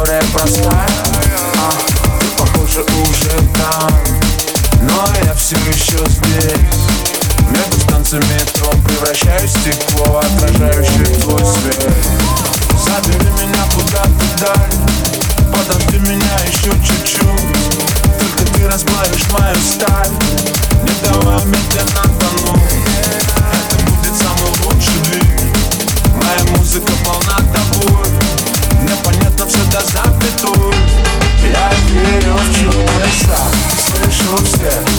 которая простая. А, Ты, похоже, уже там. Но я все еще здесь. Между станциями метро превращаюсь в стекло Отражающее твой свет. Забери меня куда-то даль Подожди меня еще чуть-чуть. Только ты расплавишь мою сталь. Не давай медленно concept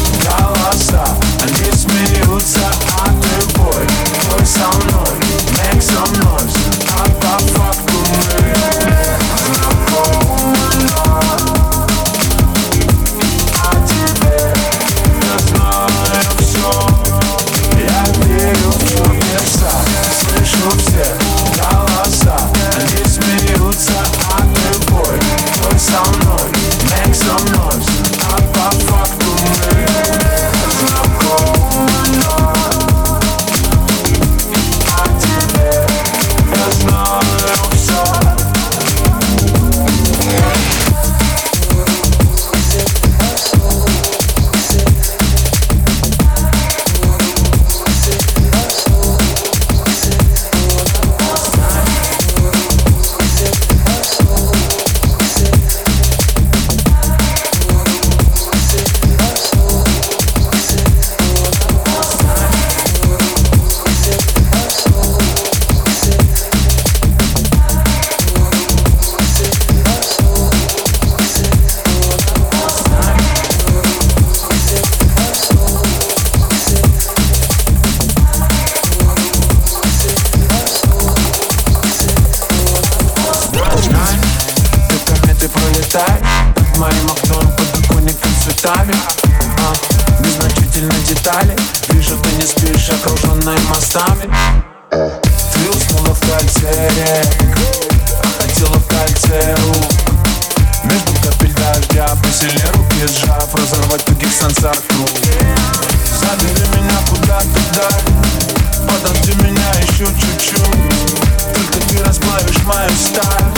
мечтами а, Незначительно детали. Вижу, ты не спишь, окруженная мостами. Ты уснула в кольце рек. А хотела в кольце рук. Между капель дождя Посильнее руки сжав Разорвать тугих санцах круг. Забери меня куда-то вдаль. Подожди меня еще чуть-чуть. Только ты расплавишь мою сталь.